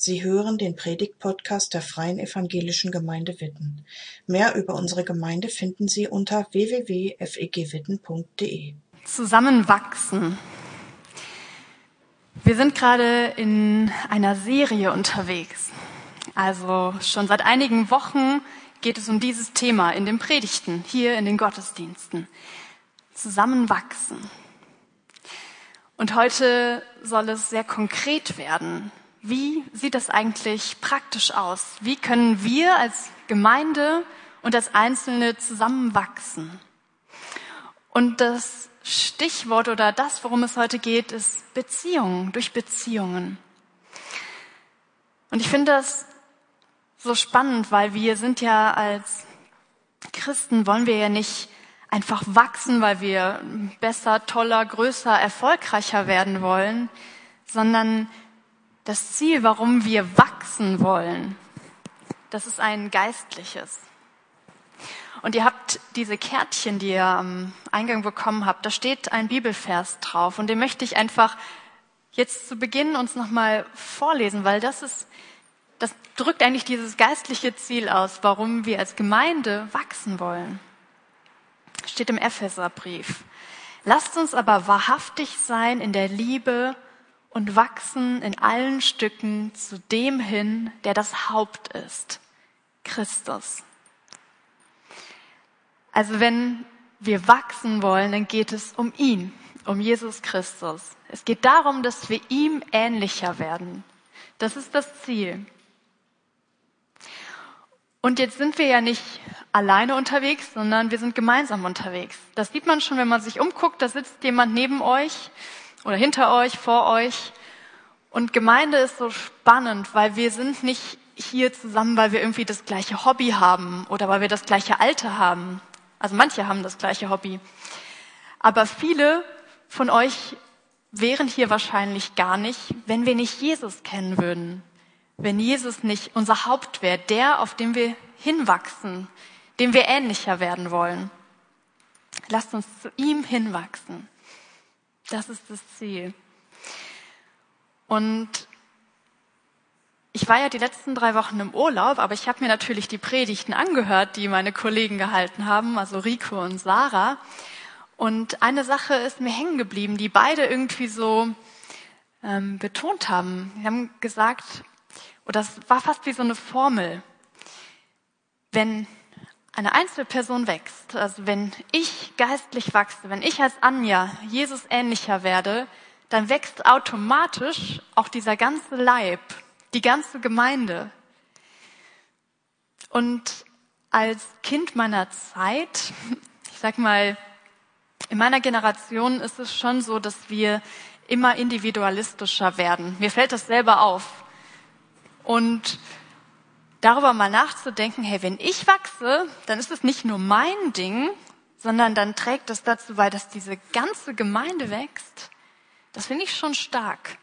Sie hören den Predigt-Podcast der Freien Evangelischen Gemeinde Witten. Mehr über unsere Gemeinde finden Sie unter www.fegwitten.de. Zusammenwachsen. Wir sind gerade in einer Serie unterwegs. Also schon seit einigen Wochen geht es um dieses Thema in den Predigten, hier in den Gottesdiensten. Zusammenwachsen. Und heute soll es sehr konkret werden. Wie sieht das eigentlich praktisch aus? Wie können wir als Gemeinde und als Einzelne zusammenwachsen? Und das Stichwort oder das, worum es heute geht, ist Beziehungen, durch Beziehungen. Und ich finde das so spannend, weil wir sind ja als Christen, wollen wir ja nicht einfach wachsen, weil wir besser, toller, größer, erfolgreicher werden wollen, sondern das Ziel, warum wir wachsen wollen, das ist ein geistliches. Und ihr habt diese Kärtchen, die ihr am Eingang bekommen habt, da steht ein Bibelvers drauf und den möchte ich einfach jetzt zu Beginn uns nochmal vorlesen, weil das ist, das drückt eigentlich dieses geistliche Ziel aus, warum wir als Gemeinde wachsen wollen. Steht im Epheserbrief. Lasst uns aber wahrhaftig sein in der Liebe und wachsen in allen Stücken zu dem hin, der das Haupt ist, Christus. Also wenn wir wachsen wollen, dann geht es um ihn, um Jesus Christus. Es geht darum, dass wir ihm ähnlicher werden. Das ist das Ziel. Und jetzt sind wir ja nicht alleine unterwegs, sondern wir sind gemeinsam unterwegs. Das sieht man schon, wenn man sich umguckt, da sitzt jemand neben euch oder hinter euch, vor euch. Und Gemeinde ist so spannend, weil wir sind nicht hier zusammen, weil wir irgendwie das gleiche Hobby haben oder weil wir das gleiche Alter haben. Also manche haben das gleiche Hobby. Aber viele von euch wären hier wahrscheinlich gar nicht, wenn wir nicht Jesus kennen würden. Wenn Jesus nicht unser Haupt wäre, der, auf dem wir hinwachsen, dem wir ähnlicher werden wollen. Lasst uns zu ihm hinwachsen. Das ist das Ziel. Und ich war ja die letzten drei Wochen im Urlaub, aber ich habe mir natürlich die Predigten angehört, die meine Kollegen gehalten haben, also Rico und Sarah. Und eine Sache ist mir hängen geblieben, die beide irgendwie so ähm, betont haben. Sie haben gesagt, oder das war fast wie so eine Formel. Wenn eine Einzelperson wächst, also wenn ich geistlich wachse, wenn ich als Anja Jesus ähnlicher werde, dann wächst automatisch auch dieser ganze Leib, die ganze Gemeinde. Und als Kind meiner Zeit, ich sag mal, in meiner Generation ist es schon so, dass wir immer individualistischer werden. Mir fällt das selber auf. Und darüber mal nachzudenken, hey, wenn ich wachse, dann ist es nicht nur mein Ding, sondern dann trägt es dazu bei, dass diese ganze Gemeinde wächst. Das finde ich schon stark.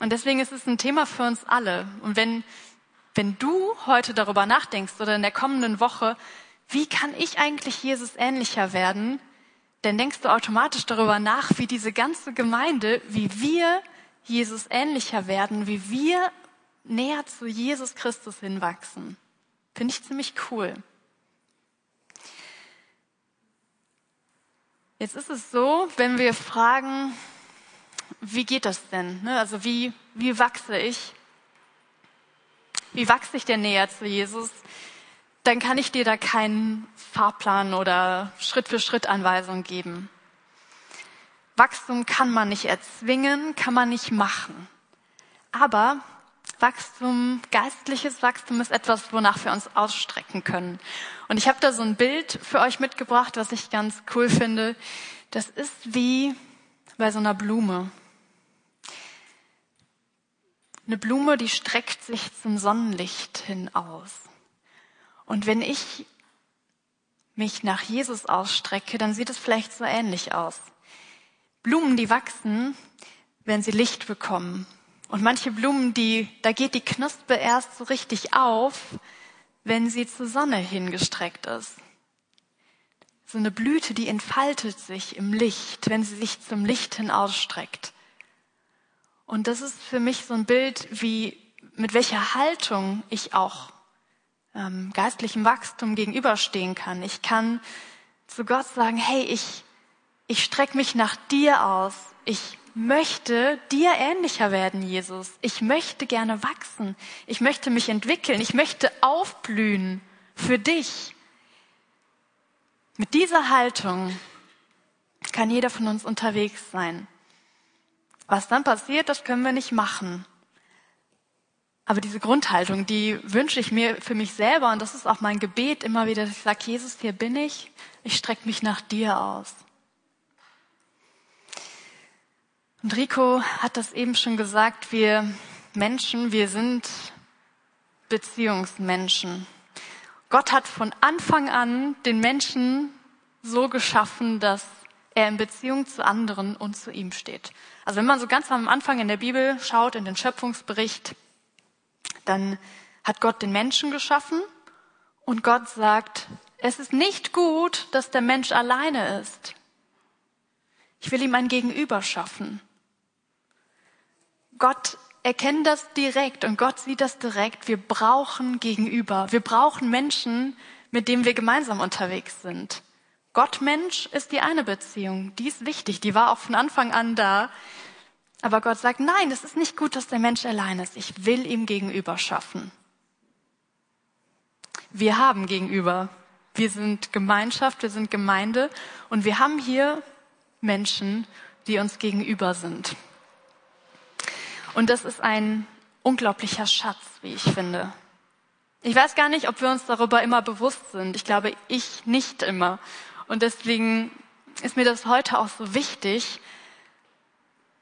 Und deswegen ist es ein Thema für uns alle. Und wenn, wenn du heute darüber nachdenkst oder in der kommenden Woche, wie kann ich eigentlich Jesus ähnlicher werden, dann denkst du automatisch darüber nach, wie diese ganze Gemeinde, wie wir Jesus ähnlicher werden, wie wir näher zu Jesus Christus hinwachsen. Finde ich ziemlich cool. Jetzt ist es so, wenn wir fragen, wie geht das denn? Ne? Also wie, wie wachse ich? Wie wachse ich denn näher zu Jesus? Dann kann ich dir da keinen Fahrplan oder Schritt für Schritt Anweisung geben. Wachstum kann man nicht erzwingen, kann man nicht machen. Aber Wachstum, geistliches Wachstum ist etwas, wonach wir uns ausstrecken können. Und ich habe da so ein Bild für euch mitgebracht, was ich ganz cool finde. Das ist wie bei so einer Blume. Eine Blume, die streckt sich zum Sonnenlicht hin aus. Und wenn ich mich nach Jesus ausstrecke, dann sieht es vielleicht so ähnlich aus. Blumen, die wachsen, wenn sie Licht bekommen, und manche Blumen, die, da geht die Knospe erst so richtig auf, wenn sie zur Sonne hingestreckt ist. So eine Blüte, die entfaltet sich im Licht, wenn sie sich zum Licht hin ausstreckt. Und das ist für mich so ein Bild, wie mit welcher Haltung ich auch ähm, geistlichem Wachstum gegenüberstehen kann. Ich kann zu Gott sagen, hey, ich, ich strecke mich nach dir aus. Ich möchte dir ähnlicher werden, Jesus. Ich möchte gerne wachsen. Ich möchte mich entwickeln. Ich möchte aufblühen für dich. Mit dieser Haltung kann jeder von uns unterwegs sein. Was dann passiert, das können wir nicht machen. Aber diese Grundhaltung, die wünsche ich mir für mich selber und das ist auch mein Gebet immer wieder, dass ich sage, Jesus, hier bin ich, ich strecke mich nach dir aus. Und Rico hat das eben schon gesagt, wir Menschen, wir sind Beziehungsmenschen. Gott hat von Anfang an den Menschen so geschaffen, dass er in Beziehung zu anderen und zu ihm steht. Also wenn man so ganz am Anfang in der Bibel schaut, in den Schöpfungsbericht, dann hat Gott den Menschen geschaffen und Gott sagt, es ist nicht gut, dass der Mensch alleine ist. Ich will ihm ein Gegenüber schaffen. Gott erkennt das direkt und Gott sieht das direkt. Wir brauchen Gegenüber. Wir brauchen Menschen, mit denen wir gemeinsam unterwegs sind. Gott-Mensch ist die eine Beziehung. Die ist wichtig. Die war auch von Anfang an da. Aber Gott sagt, nein, es ist nicht gut, dass der Mensch allein ist. Ich will ihm gegenüber schaffen. Wir haben gegenüber. Wir sind Gemeinschaft, wir sind Gemeinde und wir haben hier Menschen, die uns gegenüber sind. Und das ist ein unglaublicher Schatz, wie ich finde. Ich weiß gar nicht, ob wir uns darüber immer bewusst sind. Ich glaube, ich nicht immer. Und deswegen ist mir das heute auch so wichtig,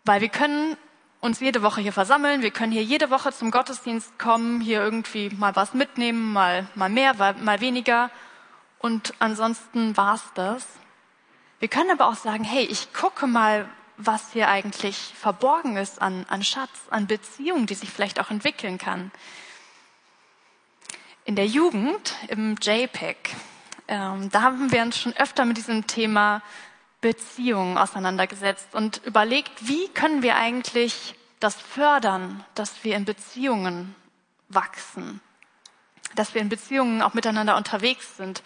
weil wir können uns jede Woche hier versammeln, wir können hier jede Woche zum Gottesdienst kommen, hier irgendwie mal was mitnehmen, mal, mal mehr, mal weniger. Und ansonsten war's das. Wir können aber auch sagen, hey, ich gucke mal, was hier eigentlich verborgen ist an, an Schatz, an Beziehungen, die sich vielleicht auch entwickeln kann. In der Jugend, im JPEG, ähm, da haben wir uns schon öfter mit diesem Thema Beziehungen auseinandergesetzt und überlegt, wie können wir eigentlich das fördern, dass wir in Beziehungen wachsen, dass wir in Beziehungen auch miteinander unterwegs sind.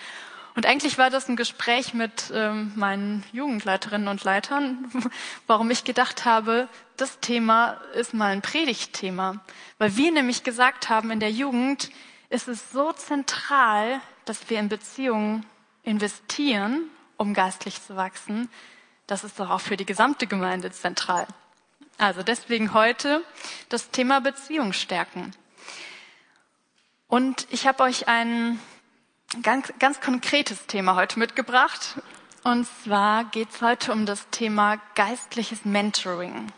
Und eigentlich war das ein Gespräch mit ähm, meinen Jugendleiterinnen und Leitern, warum ich gedacht habe, das Thema ist mal ein Predigtthema. Weil wir nämlich gesagt haben, in der Jugend ist es so zentral, dass wir in Beziehungen investieren um geistlich zu wachsen, das ist doch auch für die gesamte Gemeinde zentral. Also deswegen heute das Thema Beziehung stärken. Und ich habe euch ein ganz, ganz konkretes Thema heute mitgebracht. Und zwar geht es heute um das Thema geistliches Mentoring.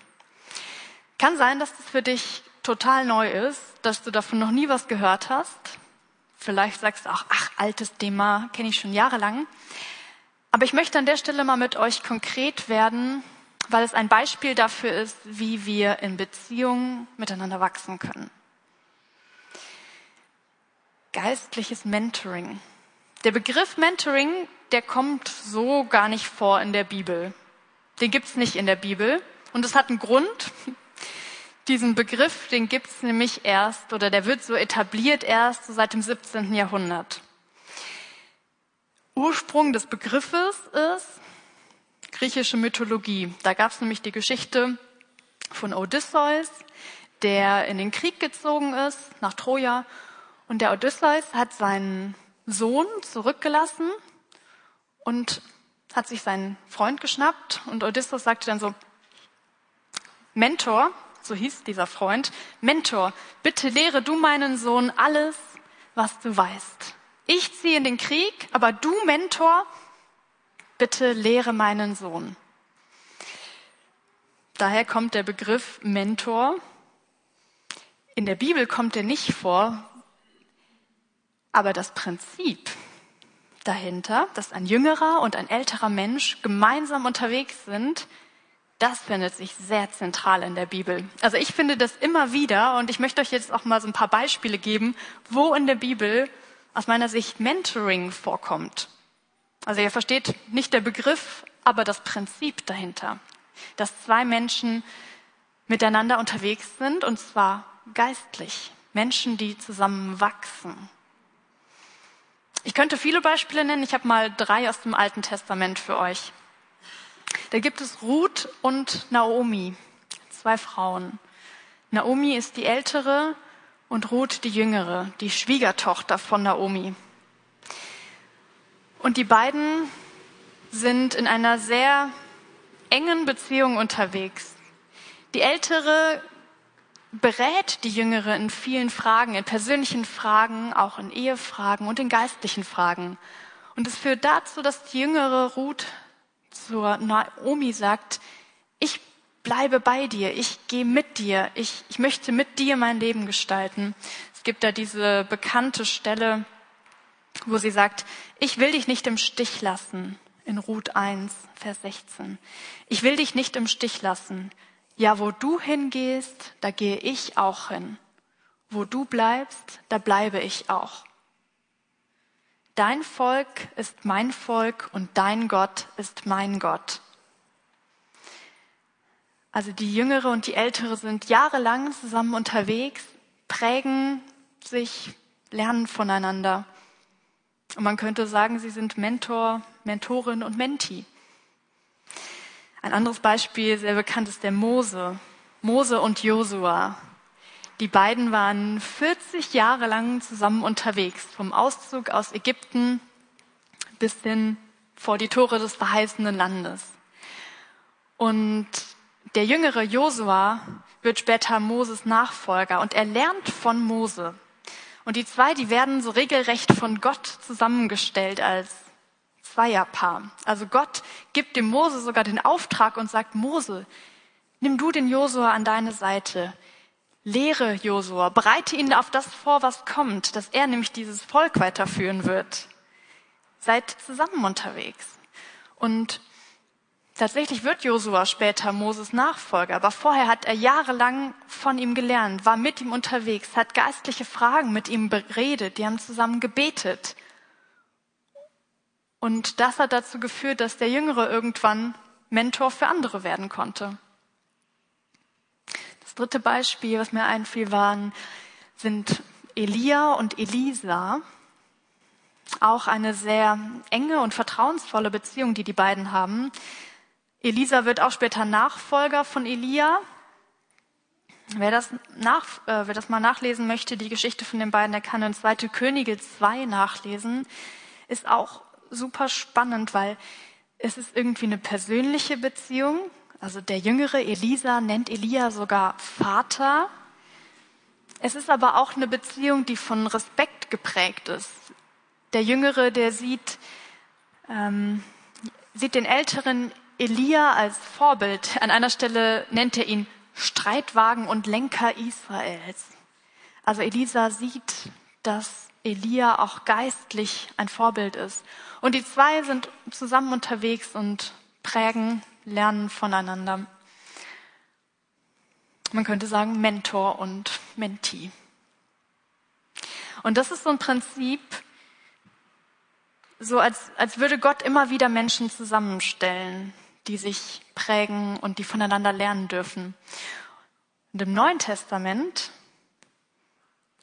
Kann sein, dass das für dich total neu ist, dass du davon noch nie was gehört hast. Vielleicht sagst du auch, ach, altes Thema, kenne ich schon jahrelang. Aber ich möchte an der Stelle mal mit euch konkret werden, weil es ein Beispiel dafür ist, wie wir in Beziehungen miteinander wachsen können. Geistliches Mentoring. Der Begriff Mentoring, der kommt so gar nicht vor in der Bibel. Den gibt's nicht in der Bibel. Und es hat einen Grund. Diesen Begriff, den gibt's nämlich erst, oder der wird so etabliert erst seit dem 17. Jahrhundert. Ursprung des Begriffes ist griechische Mythologie. Da gab es nämlich die Geschichte von Odysseus, der in den Krieg gezogen ist, nach Troja. Und der Odysseus hat seinen Sohn zurückgelassen und hat sich seinen Freund geschnappt. Und Odysseus sagte dann so, Mentor, so hieß dieser Freund, Mentor, bitte lehre du meinen Sohn alles, was du weißt. Ich ziehe in den Krieg, aber du, Mentor, bitte lehre meinen Sohn. Daher kommt der Begriff Mentor. In der Bibel kommt er nicht vor, aber das Prinzip dahinter, dass ein jüngerer und ein älterer Mensch gemeinsam unterwegs sind, das findet sich sehr zentral in der Bibel. Also ich finde das immer wieder und ich möchte euch jetzt auch mal so ein paar Beispiele geben, wo in der Bibel aus meiner Sicht Mentoring vorkommt. Also ihr versteht nicht der Begriff, aber das Prinzip dahinter, dass zwei Menschen miteinander unterwegs sind, und zwar geistlich. Menschen, die zusammen wachsen. Ich könnte viele Beispiele nennen. Ich habe mal drei aus dem Alten Testament für euch. Da gibt es Ruth und Naomi, zwei Frauen. Naomi ist die ältere und Ruth die jüngere, die Schwiegertochter von Naomi. Und die beiden sind in einer sehr engen Beziehung unterwegs. Die ältere berät die Jüngere in vielen Fragen, in persönlichen Fragen, auch in Ehefragen und in geistlichen Fragen. Und es führt dazu, dass die jüngere Ruth zur Naomi sagt, ich bleibe bei dir, ich gehe mit dir, ich, ich möchte mit dir mein Leben gestalten. Es gibt da diese bekannte Stelle, wo sie sagt, ich will dich nicht im Stich lassen, in Ruth 1, Vers 16. Ich will dich nicht im Stich lassen. Ja, wo du hingehst, da gehe ich auch hin. Wo du bleibst, da bleibe ich auch. Dein Volk ist mein Volk und dein Gott ist mein Gott. Also die Jüngere und die Ältere sind jahrelang zusammen unterwegs, prägen sich, lernen voneinander. Und man könnte sagen, sie sind Mentor, Mentorin und Menti. Ein anderes Beispiel, sehr bekannt, ist der Mose. Mose und Josua. Die beiden waren 40 Jahre lang zusammen unterwegs, vom Auszug aus Ägypten bis hin vor die Tore des verheißenen Landes. Und der jüngere Josua wird später Moses Nachfolger und er lernt von Mose. Und die zwei, die werden so regelrecht von Gott zusammengestellt als Zweierpaar. Also Gott gibt dem Mose sogar den Auftrag und sagt, Mose, nimm du den Josua an deine Seite. Lehre Josua, bereite ihn auf das vor, was kommt, dass er nämlich dieses Volk weiterführen wird. Seid zusammen unterwegs. Und tatsächlich wird Josua später Moses Nachfolger, aber vorher hat er jahrelang von ihm gelernt, war mit ihm unterwegs, hat geistliche Fragen mit ihm beredet, die haben zusammen gebetet. Und das hat dazu geführt, dass der Jüngere irgendwann Mentor für andere werden konnte. Das dritte Beispiel, was mir einfiel, waren, sind Elia und Elisa. Auch eine sehr enge und vertrauensvolle Beziehung, die die beiden haben. Elisa wird auch später Nachfolger von Elia. Wer das, nach, äh, wer das mal nachlesen möchte, die Geschichte von den beiden, der kann in 2. Könige 2 nachlesen. Ist auch super spannend, weil es ist irgendwie eine persönliche Beziehung. Also der jüngere Elisa nennt Elia sogar Vater. Es ist aber auch eine Beziehung, die von Respekt geprägt ist. Der Jüngere, der sieht, ähm, sieht den älteren Elia als Vorbild. An einer Stelle nennt er ihn Streitwagen und Lenker Israels. Also Elisa sieht, dass Elia auch geistlich ein Vorbild ist. Und die zwei sind zusammen unterwegs und prägen, lernen voneinander. Man könnte sagen Mentor und Mentee. Und das ist so ein Prinzip, so als, als würde Gott immer wieder Menschen zusammenstellen, die sich prägen und die voneinander lernen dürfen. Und im Neuen Testament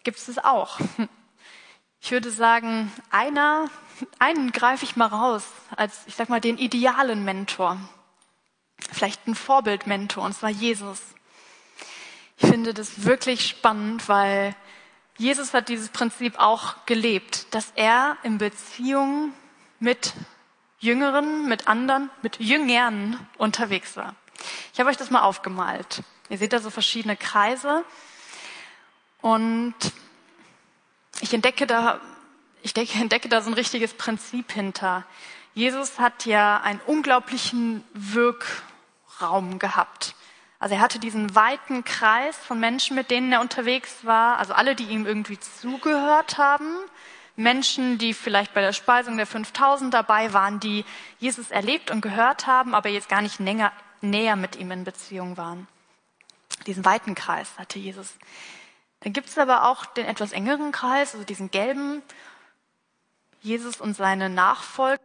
gibt es es auch. Ich würde sagen, einer, einen greife ich mal raus als, ich sag mal, den idealen Mentor. Vielleicht ein Vorbildmentor, und zwar Jesus. Ich finde das wirklich spannend, weil Jesus hat dieses Prinzip auch gelebt, dass er in Beziehung mit Jüngeren, mit anderen, mit Jüngern unterwegs war. Ich habe euch das mal aufgemalt. Ihr seht da so verschiedene Kreise und ich entdecke da, ich denke, entdecke da so ein richtiges Prinzip hinter. Jesus hat ja einen unglaublichen Wirkraum gehabt. Also er hatte diesen weiten Kreis von Menschen, mit denen er unterwegs war, also alle, die ihm irgendwie zugehört haben, Menschen, die vielleicht bei der Speisung der 5000 dabei waren, die Jesus erlebt und gehört haben, aber jetzt gar nicht näher, näher mit ihm in Beziehung waren. Diesen weiten Kreis hatte Jesus. Dann gibt es aber auch den etwas engeren Kreis, also diesen gelben. Jesus und seine Nachfolger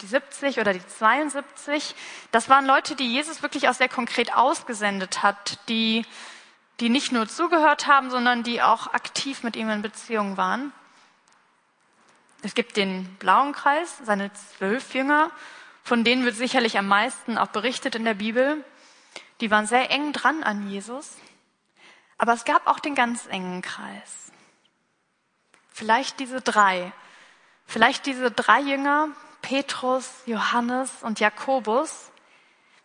die 70 oder die 72, das waren Leute, die Jesus wirklich auch sehr konkret ausgesendet hat, die, die nicht nur zugehört haben, sondern die auch aktiv mit ihm in Beziehung waren. Es gibt den blauen Kreis, seine zwölf Jünger, von denen wird sicherlich am meisten auch berichtet in der Bibel. Die waren sehr eng dran an Jesus. Aber es gab auch den ganz engen Kreis. Vielleicht diese drei. Vielleicht diese drei Jünger, Petrus, Johannes und Jakobus,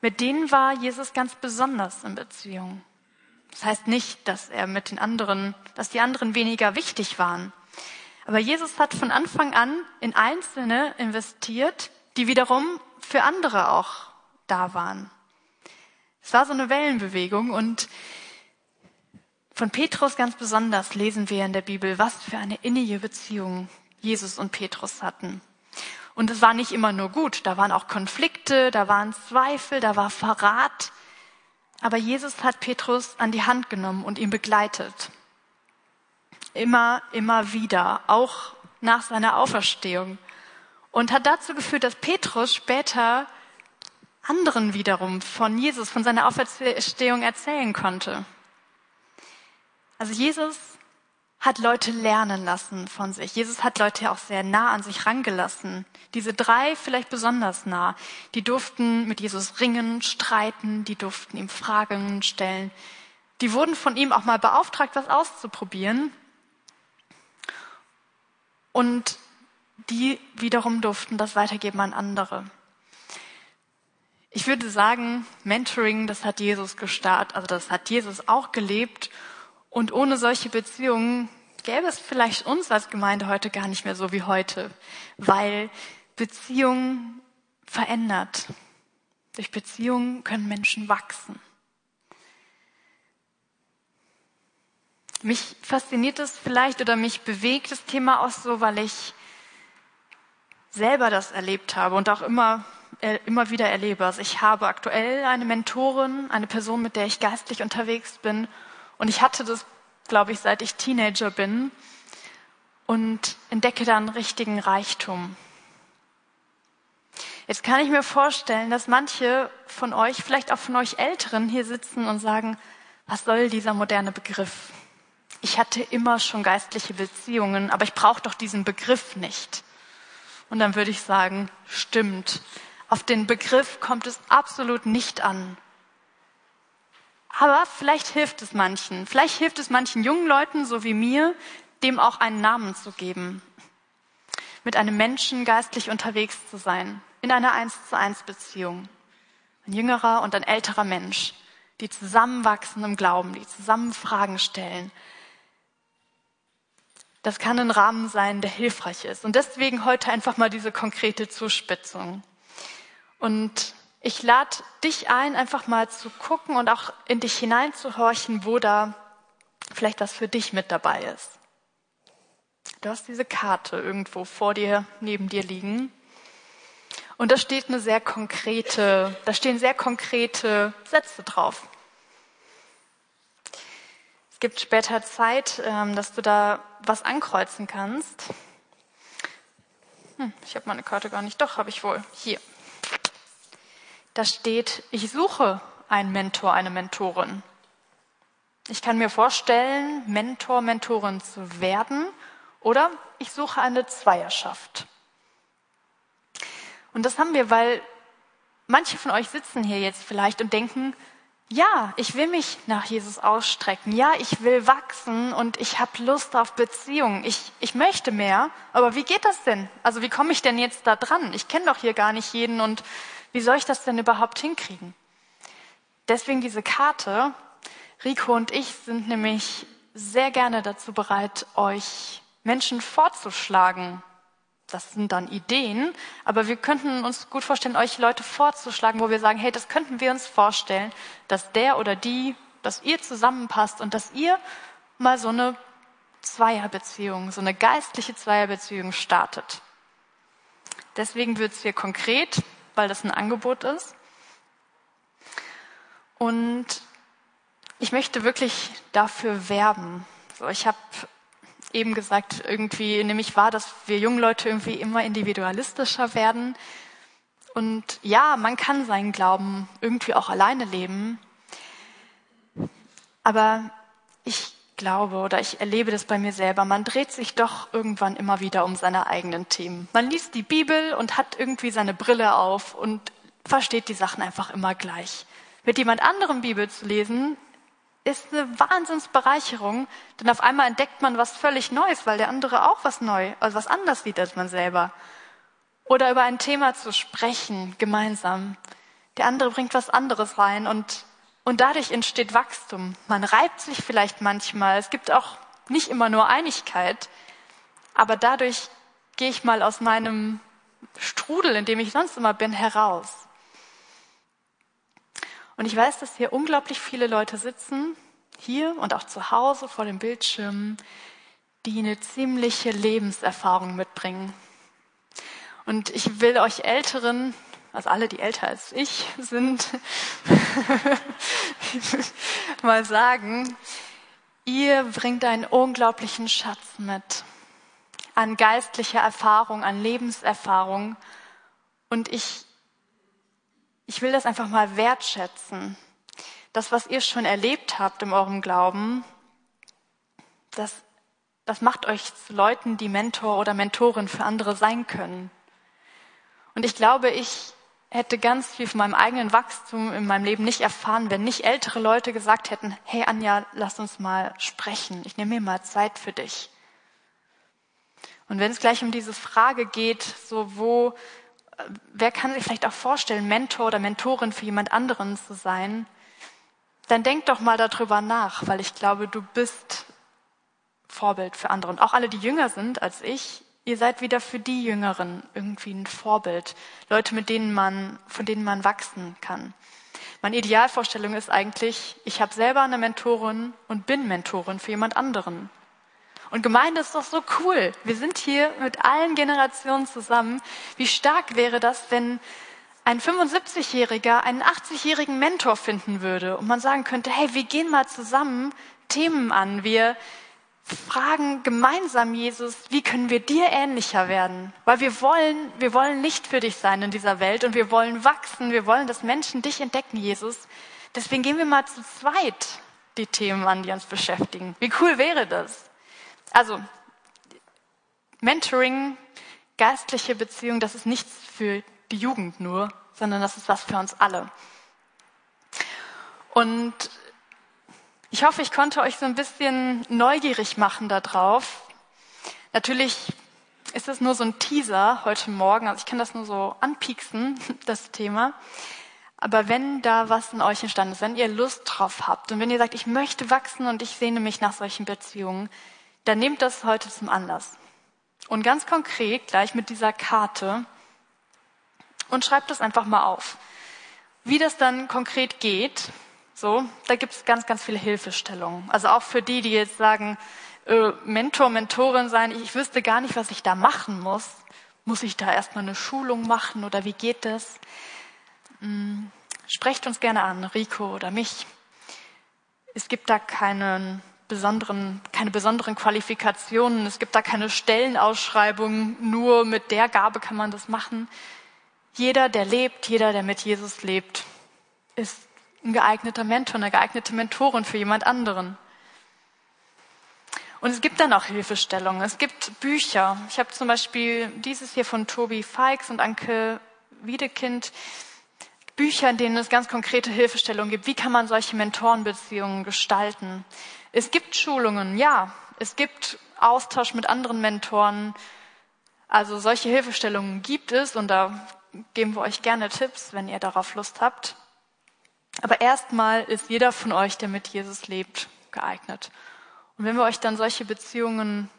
mit denen war Jesus ganz besonders in Beziehung. Das heißt nicht, dass er mit den anderen, dass die anderen weniger wichtig waren. Aber Jesus hat von Anfang an in Einzelne investiert, die wiederum für andere auch da waren. Es war so eine Wellenbewegung und von Petrus ganz besonders lesen wir in der Bibel, was für eine innige Beziehung Jesus und Petrus hatten. Und es war nicht immer nur gut, da waren auch Konflikte, da waren Zweifel, da war Verrat. Aber Jesus hat Petrus an die Hand genommen und ihn begleitet. Immer, immer wieder, auch nach seiner Auferstehung. Und hat dazu geführt, dass Petrus später anderen wiederum von Jesus, von seiner Auferstehung erzählen konnte. Also Jesus hat Leute lernen lassen von sich. Jesus hat Leute auch sehr nah an sich rangelassen. Diese drei vielleicht besonders nah. Die durften mit Jesus ringen, streiten, die durften ihm Fragen stellen. Die wurden von ihm auch mal beauftragt, was auszuprobieren. Und die wiederum durften das weitergeben an andere. Ich würde sagen, Mentoring, das hat Jesus gestartet, also das hat Jesus auch gelebt. Und ohne solche Beziehungen gäbe es vielleicht uns als Gemeinde heute gar nicht mehr so wie heute, weil Beziehungen verändert. Durch Beziehungen können Menschen wachsen. Mich fasziniert es vielleicht oder mich bewegt das Thema auch so, weil ich selber das erlebt habe und auch immer, äh, immer wieder erlebe. Also ich habe aktuell eine Mentorin, eine Person, mit der ich geistlich unterwegs bin. Und ich hatte das, glaube ich, seit ich Teenager bin und entdecke da einen richtigen Reichtum. Jetzt kann ich mir vorstellen, dass manche von euch, vielleicht auch von euch Älteren hier sitzen und sagen, was soll dieser moderne Begriff? Ich hatte immer schon geistliche Beziehungen, aber ich brauche doch diesen Begriff nicht. Und dann würde ich sagen, stimmt. Auf den Begriff kommt es absolut nicht an. Aber vielleicht hilft es manchen. Vielleicht hilft es manchen jungen Leuten, so wie mir, dem auch einen Namen zu geben. Mit einem Menschen geistlich unterwegs zu sein. In einer Eins zu eins Beziehung. Ein jüngerer und ein älterer Mensch, die zusammenwachsen im Glauben, die zusammen Fragen stellen, das kann ein Rahmen sein, der hilfreich ist. Und deswegen heute einfach mal diese konkrete Zuspitzung. Und ich lade dich ein, einfach mal zu gucken und auch in dich hineinzuhorchen, wo da vielleicht was für dich mit dabei ist. Du hast diese Karte irgendwo vor dir, neben dir liegen. Und da steht eine sehr konkrete, da stehen sehr konkrete Sätze drauf gibt später Zeit, ähm, dass du da was ankreuzen kannst. Hm, ich habe meine Karte gar nicht. Doch, habe ich wohl. Hier. Da steht, ich suche einen Mentor, eine Mentorin. Ich kann mir vorstellen, Mentor, Mentorin zu werden oder ich suche eine Zweierschaft. Und das haben wir, weil manche von euch sitzen hier jetzt vielleicht und denken, ja, ich will mich nach Jesus ausstrecken. Ja, ich will wachsen und ich habe Lust auf Beziehungen. Ich, ich möchte mehr. Aber wie geht das denn? Also wie komme ich denn jetzt da dran? Ich kenne doch hier gar nicht jeden und wie soll ich das denn überhaupt hinkriegen? Deswegen diese Karte. Rico und ich sind nämlich sehr gerne dazu bereit, euch Menschen vorzuschlagen, das sind dann Ideen, aber wir könnten uns gut vorstellen, euch Leute vorzuschlagen, wo wir sagen, hey, das könnten wir uns vorstellen, dass der oder die, dass ihr zusammenpasst und dass ihr mal so eine Zweierbeziehung, so eine geistliche Zweierbeziehung startet. Deswegen wird es hier konkret, weil das ein Angebot ist. Und ich möchte wirklich dafür werben. So, ich habe eben gesagt, irgendwie nämlich war, dass wir jungen Leute irgendwie immer individualistischer werden. Und ja, man kann seinen Glauben irgendwie auch alleine leben. Aber ich glaube oder ich erlebe das bei mir selber, man dreht sich doch irgendwann immer wieder um seine eigenen Themen. Man liest die Bibel und hat irgendwie seine Brille auf und versteht die Sachen einfach immer gleich. Mit jemand anderem Bibel zu lesen, ist eine Wahnsinnsbereicherung, denn auf einmal entdeckt man was völlig Neues, weil der andere auch was neu, also was anders sieht als man selber. Oder über ein Thema zu sprechen, gemeinsam. Der andere bringt was anderes rein und, und dadurch entsteht Wachstum. Man reibt sich vielleicht manchmal. Es gibt auch nicht immer nur Einigkeit, aber dadurch gehe ich mal aus meinem Strudel, in dem ich sonst immer bin, heraus. Und ich weiß, dass hier unglaublich viele Leute sitzen, hier und auch zu Hause vor dem Bildschirm, die eine ziemliche Lebenserfahrung mitbringen. Und ich will euch Älteren, also alle, die älter als ich sind, mal sagen, ihr bringt einen unglaublichen Schatz mit an geistlicher Erfahrung, an Lebenserfahrung. Und ich ich will das einfach mal wertschätzen. Das, was ihr schon erlebt habt in eurem Glauben, das, das macht euch zu Leuten, die Mentor oder Mentorin für andere sein können. Und ich glaube, ich hätte ganz viel von meinem eigenen Wachstum in meinem Leben nicht erfahren, wenn nicht ältere Leute gesagt hätten, hey Anja, lass uns mal sprechen. Ich nehme mir mal Zeit für dich. Und wenn es gleich um diese Frage geht, so wo wer kann sich vielleicht auch vorstellen, Mentor oder Mentorin für jemand anderen zu sein, dann denk doch mal darüber nach, weil ich glaube, du bist Vorbild für andere. Und auch alle, die jünger sind als ich, ihr seid wieder für die Jüngeren irgendwie ein Vorbild. Leute, mit denen man, von denen man wachsen kann. Meine Idealvorstellung ist eigentlich, ich habe selber eine Mentorin und bin Mentorin für jemand anderen. Und Gemeinde ist doch so cool. Wir sind hier mit allen Generationen zusammen. Wie stark wäre das, wenn ein 75-Jähriger einen 80-jährigen Mentor finden würde und man sagen könnte, hey, wir gehen mal zusammen Themen an. Wir fragen gemeinsam Jesus, wie können wir dir ähnlicher werden? Weil wir wollen, wir wollen Licht für dich sein in dieser Welt und wir wollen wachsen. Wir wollen, dass Menschen dich entdecken, Jesus. Deswegen gehen wir mal zu zweit die Themen an, die uns beschäftigen. Wie cool wäre das? Also, Mentoring, geistliche Beziehung, das ist nichts für die Jugend nur, sondern das ist was für uns alle. Und ich hoffe, ich konnte euch so ein bisschen neugierig machen darauf. Natürlich ist es nur so ein Teaser heute Morgen, also ich kann das nur so anpieksen, das Thema. Aber wenn da was in euch entstanden ist, wenn ihr Lust drauf habt und wenn ihr sagt, ich möchte wachsen und ich sehne mich nach solchen Beziehungen, dann nehmt das heute zum Anlass. Und ganz konkret gleich mit dieser Karte und schreibt das einfach mal auf. Wie das dann konkret geht, so, da gibt es ganz, ganz viele Hilfestellungen. Also auch für die, die jetzt sagen, äh, Mentor, Mentorin sein, ich wüsste gar nicht, was ich da machen muss. Muss ich da erstmal eine Schulung machen oder wie geht das? Hm, sprecht uns gerne an, Rico oder mich. Es gibt da keinen besonderen, keine besonderen Qualifikationen. Es gibt da keine Stellenausschreibung. Nur mit der Gabe kann man das machen. Jeder, der lebt, jeder, der mit Jesus lebt, ist ein geeigneter Mentor, eine geeignete Mentorin für jemand anderen. Und es gibt dann auch Hilfestellungen. Es gibt Bücher. Ich habe zum Beispiel dieses hier von Tobi Feix und Anke Wiedekind. Bücher, in denen es ganz konkrete Hilfestellungen gibt. Wie kann man solche Mentorenbeziehungen gestalten? Es gibt Schulungen, ja. Es gibt Austausch mit anderen Mentoren. Also solche Hilfestellungen gibt es und da geben wir euch gerne Tipps, wenn ihr darauf Lust habt. Aber erstmal ist jeder von euch, der mit Jesus lebt, geeignet. Und wenn wir euch dann solche Beziehungen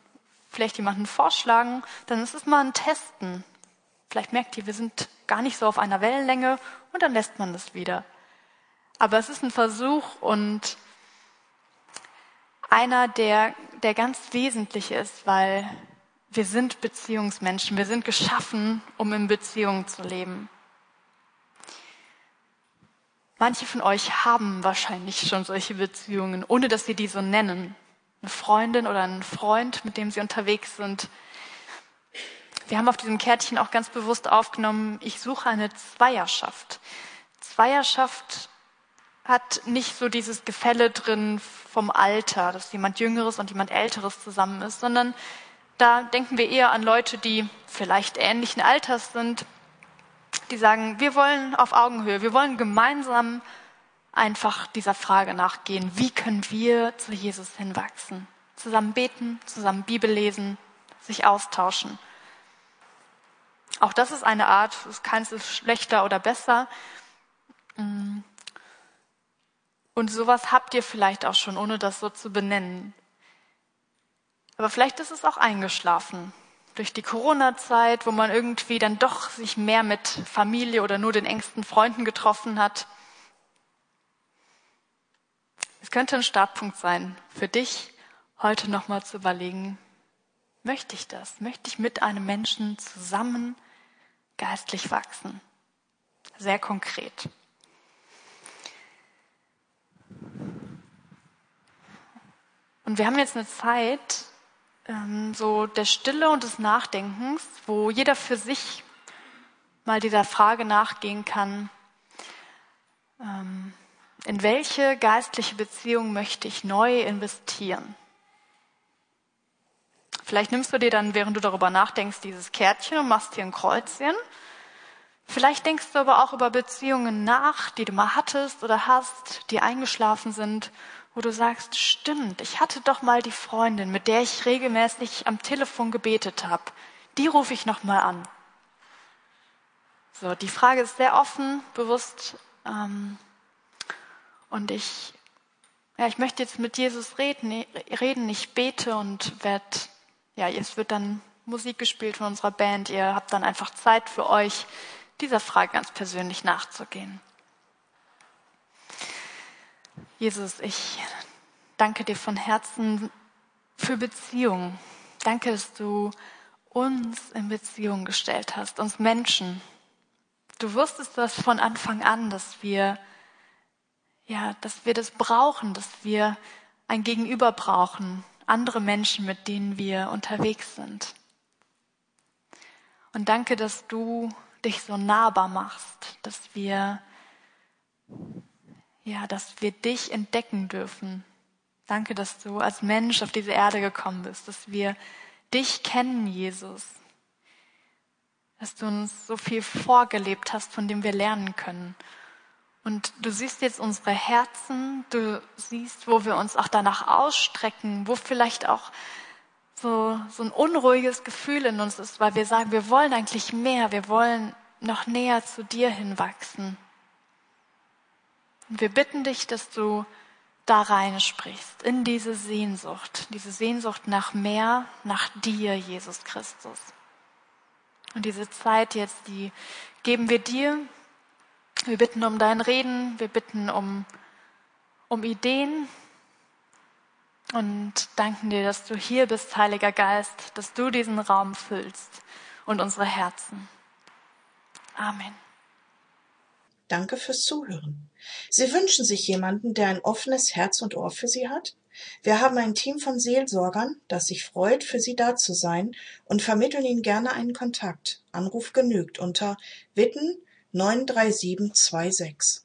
vielleicht jemanden vorschlagen, dann ist es mal ein Testen. Vielleicht merkt ihr, wir sind gar nicht so auf einer Wellenlänge und dann lässt man das wieder. Aber es ist ein Versuch und einer, der, der ganz wesentlich ist, weil wir sind Beziehungsmenschen. Wir sind geschaffen, um in Beziehungen zu leben. Manche von euch haben wahrscheinlich schon solche Beziehungen, ohne dass sie die so nennen. Eine Freundin oder ein Freund, mit dem sie unterwegs sind. Wir haben auf diesem Kärtchen auch ganz bewusst aufgenommen, ich suche eine Zweierschaft. Zweierschaft hat nicht so dieses Gefälle drin vom Alter, dass jemand Jüngeres und jemand Älteres zusammen ist, sondern da denken wir eher an Leute, die vielleicht ähnlichen Alters sind, die sagen, wir wollen auf Augenhöhe, wir wollen gemeinsam einfach dieser Frage nachgehen, wie können wir zu Jesus hinwachsen? Zusammen beten, zusammen Bibel lesen, sich austauschen. Auch das ist eine Art, keins ist schlechter oder besser. Und sowas habt ihr vielleicht auch schon, ohne das so zu benennen. Aber vielleicht ist es auch eingeschlafen. Durch die Corona-Zeit, wo man irgendwie dann doch sich mehr mit Familie oder nur den engsten Freunden getroffen hat. Es könnte ein Startpunkt sein für dich, heute nochmal zu überlegen, möchte ich das? Möchte ich mit einem Menschen zusammen geistlich wachsen? Sehr konkret. Und wir haben jetzt eine Zeit ähm, so der Stille und des Nachdenkens, wo jeder für sich mal dieser Frage nachgehen kann, ähm, in welche geistliche Beziehung möchte ich neu investieren? Vielleicht nimmst du dir dann, während du darüber nachdenkst, dieses Kärtchen und machst hier ein Kreuzchen. Vielleicht denkst du aber auch über Beziehungen nach, die du mal hattest oder hast, die eingeschlafen sind, wo du sagst, stimmt, ich hatte doch mal die Freundin, mit der ich regelmäßig am Telefon gebetet habe. Die rufe ich noch mal an. So, die Frage ist sehr offen, bewusst. Ähm, und ich, ja, ich möchte jetzt mit Jesus reden. reden. Ich bete und werde, ja, es wird dann Musik gespielt von unserer Band. Ihr habt dann einfach Zeit für euch, dieser Frage ganz persönlich nachzugehen. Jesus, ich danke dir von Herzen für Beziehungen. Danke, dass du uns in Beziehung gestellt hast, uns Menschen. Du wusstest das von Anfang an, dass wir ja, dass wir das brauchen, dass wir ein Gegenüber brauchen, andere Menschen, mit denen wir unterwegs sind. Und danke, dass du dich so nahbar machst, dass wir, ja, dass wir dich entdecken dürfen. Danke, dass du als Mensch auf diese Erde gekommen bist, dass wir dich kennen, Jesus. Dass du uns so viel vorgelebt hast, von dem wir lernen können. Und du siehst jetzt unsere Herzen, du siehst, wo wir uns auch danach ausstrecken, wo vielleicht auch so, so ein unruhiges Gefühl in uns ist, weil wir sagen, wir wollen eigentlich mehr, wir wollen noch näher zu dir hinwachsen. Und wir bitten dich, dass du da rein sprichst, in diese Sehnsucht, diese Sehnsucht nach mehr, nach dir, Jesus Christus. Und diese Zeit jetzt, die geben wir dir, wir bitten um dein Reden, wir bitten um, um Ideen und danken dir, dass du hier bist, Heiliger Geist, dass du diesen Raum füllst und unsere Herzen. Amen. Danke fürs Zuhören. Sie wünschen sich jemanden, der ein offenes Herz und Ohr für Sie hat? Wir haben ein Team von Seelsorgern, das sich freut, für Sie da zu sein und vermitteln Ihnen gerne einen Kontakt. Anruf genügt unter Witten 93726.